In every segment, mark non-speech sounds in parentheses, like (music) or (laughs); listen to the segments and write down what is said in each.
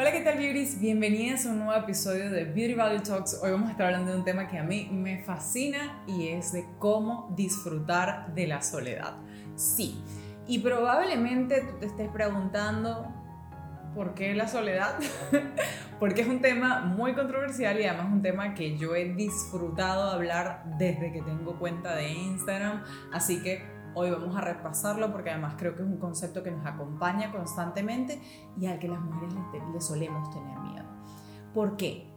Hola, ¿qué tal, beauties? Bienvenidas a un nuevo episodio de Beauty Value Talks. Hoy vamos a estar hablando de un tema que a mí me fascina y es de cómo disfrutar de la soledad. Sí, y probablemente tú te estés preguntando por qué la soledad, (laughs) porque es un tema muy controversial y además un tema que yo he disfrutado hablar desde que tengo cuenta de Instagram, así que Hoy vamos a repasarlo porque además creo que es un concepto que nos acompaña constantemente y al que las mujeres le, solemos tener miedo. ¿Por qué?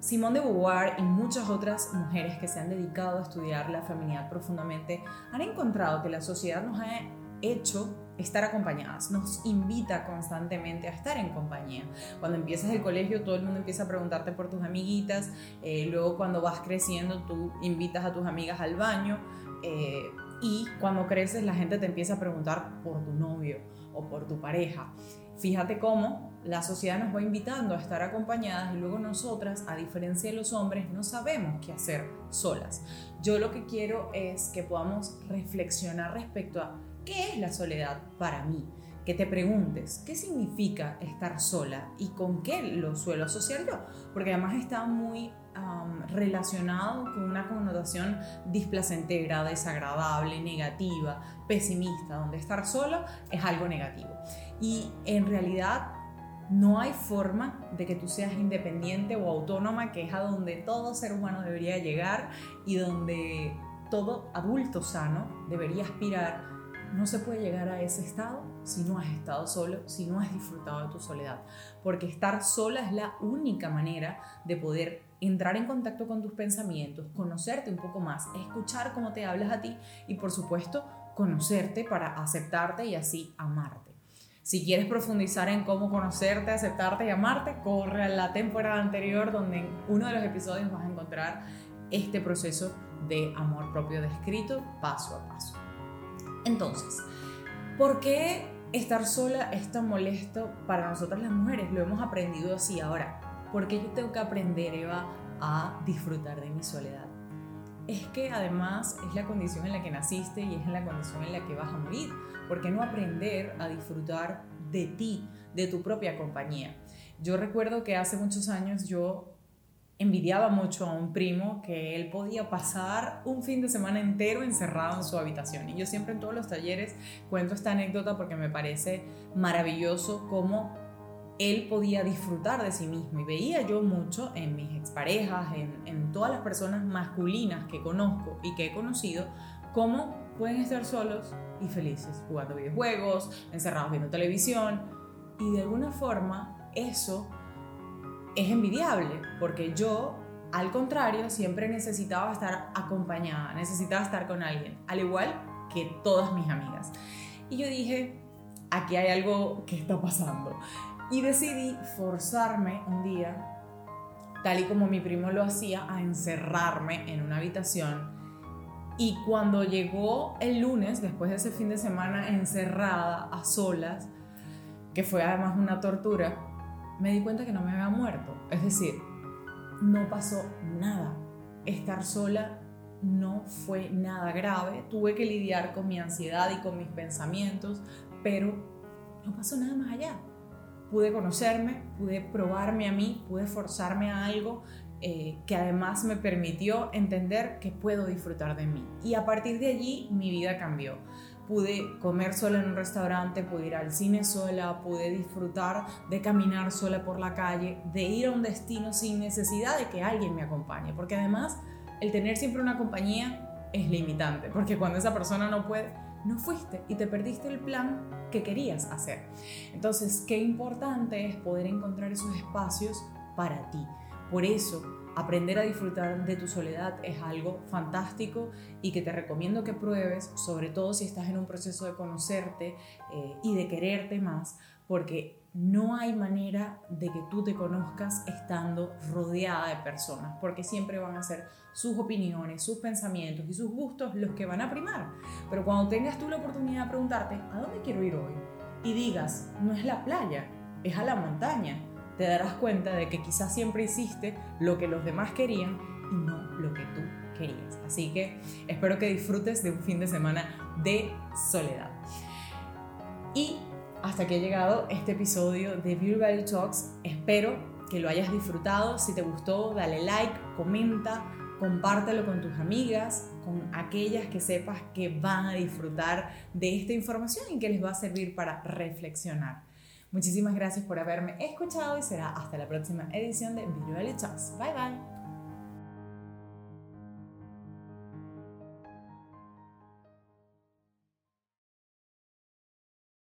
Simone de Beauvoir y muchas otras mujeres que se han dedicado a estudiar la feminidad profundamente han encontrado que la sociedad nos ha hecho estar acompañadas, nos invita constantemente a estar en compañía. Cuando empiezas el colegio, todo el mundo empieza a preguntarte por tus amiguitas, eh, luego cuando vas creciendo, tú invitas a tus amigas al baño. Eh, y cuando creces la gente te empieza a preguntar por tu novio o por tu pareja. Fíjate cómo la sociedad nos va invitando a estar acompañadas y luego nosotras, a diferencia de los hombres, no sabemos qué hacer solas. Yo lo que quiero es que podamos reflexionar respecto a qué es la soledad para mí que te preguntes qué significa estar sola y con qué lo suelo asociar yo, porque además está muy relacionado con una connotación displacentera, desagradable, negativa, pesimista, donde estar sola es algo negativo. Y en realidad no hay forma de que tú seas independiente o autónoma, que es a donde todo ser humano debería llegar y donde todo adulto sano debería aspirar no se puede llegar a ese estado si no has estado solo, si no has disfrutado de tu soledad. Porque estar sola es la única manera de poder entrar en contacto con tus pensamientos, conocerte un poco más, escuchar cómo te hablas a ti y por supuesto conocerte para aceptarte y así amarte. Si quieres profundizar en cómo conocerte, aceptarte y amarte, corre a la temporada anterior donde en uno de los episodios vas a encontrar este proceso de amor propio descrito paso a paso. Entonces, ¿por qué estar sola es tan molesto para nosotras las mujeres? Lo hemos aprendido así ahora. ¿Por qué yo tengo que aprender, Eva, a disfrutar de mi soledad? Es que además es la condición en la que naciste y es la condición en la que vas a morir. ¿Por qué no aprender a disfrutar de ti, de tu propia compañía? Yo recuerdo que hace muchos años yo envidiaba mucho a un primo que él podía pasar un fin de semana entero encerrado en su habitación. Y yo siempre en todos los talleres cuento esta anécdota porque me parece maravilloso cómo él podía disfrutar de sí mismo. Y veía yo mucho en mis exparejas, en, todas las personas masculinas que conozco y que he conocido, cómo pueden estar solos y felices, jugando videojuegos, encerrados viendo televisión. Y de alguna forma eso es envidiable, porque yo, al contrario, siempre necesitaba estar acompañada, necesitaba estar con alguien, al igual que todas mis amigas. Y yo dije, aquí hay algo que está pasando. Y decidí forzarme un día, tal y como mi primo lo hacía, a encerrarme en una habitación. Y cuando llegó el lunes, después de ese fin de semana encerrada a solas, que fue además una tortura, me di cuenta que no me había muerto. Es decir, no pasó nada. Estar sola no fue nada grave. Tuve que lidiar con mi ansiedad y con mis pensamientos, pero no pasó nada más allá. Pude conocerme, pude probarme a mí, pude forzarme a algo eh, que además me permitió entender que puedo disfrutar de mí. Y a partir de allí mi vida cambió pude comer sola en un restaurante, pude ir al cine sola, pude disfrutar de caminar sola por la calle, de ir a un destino sin necesidad de que alguien me acompañe, porque además el tener siempre una compañía es limitante, porque cuando esa persona no puede, no fuiste y te perdiste el plan que querías hacer. Entonces, qué importante es poder encontrar esos espacios para ti. Por eso, aprender a disfrutar de tu soledad es algo fantástico y que te recomiendo que pruebes, sobre todo si estás en un proceso de conocerte eh, y de quererte más, porque no hay manera de que tú te conozcas estando rodeada de personas, porque siempre van a ser sus opiniones, sus pensamientos y sus gustos los que van a primar. Pero cuando tengas tú la oportunidad de preguntarte, ¿a dónde quiero ir hoy? Y digas, no es la playa, es a la montaña te darás cuenta de que quizás siempre hiciste lo que los demás querían y no lo que tú querías. Así que espero que disfrutes de un fin de semana de soledad. Y hasta que ha llegado este episodio de Beauty Value Talks. Espero que lo hayas disfrutado. Si te gustó, dale like, comenta, compártelo con tus amigas, con aquellas que sepas que van a disfrutar de esta información y que les va a servir para reflexionar. Muchísimas gracias por haberme escuchado y será hasta la próxima edición de Value Talks. Bye bye.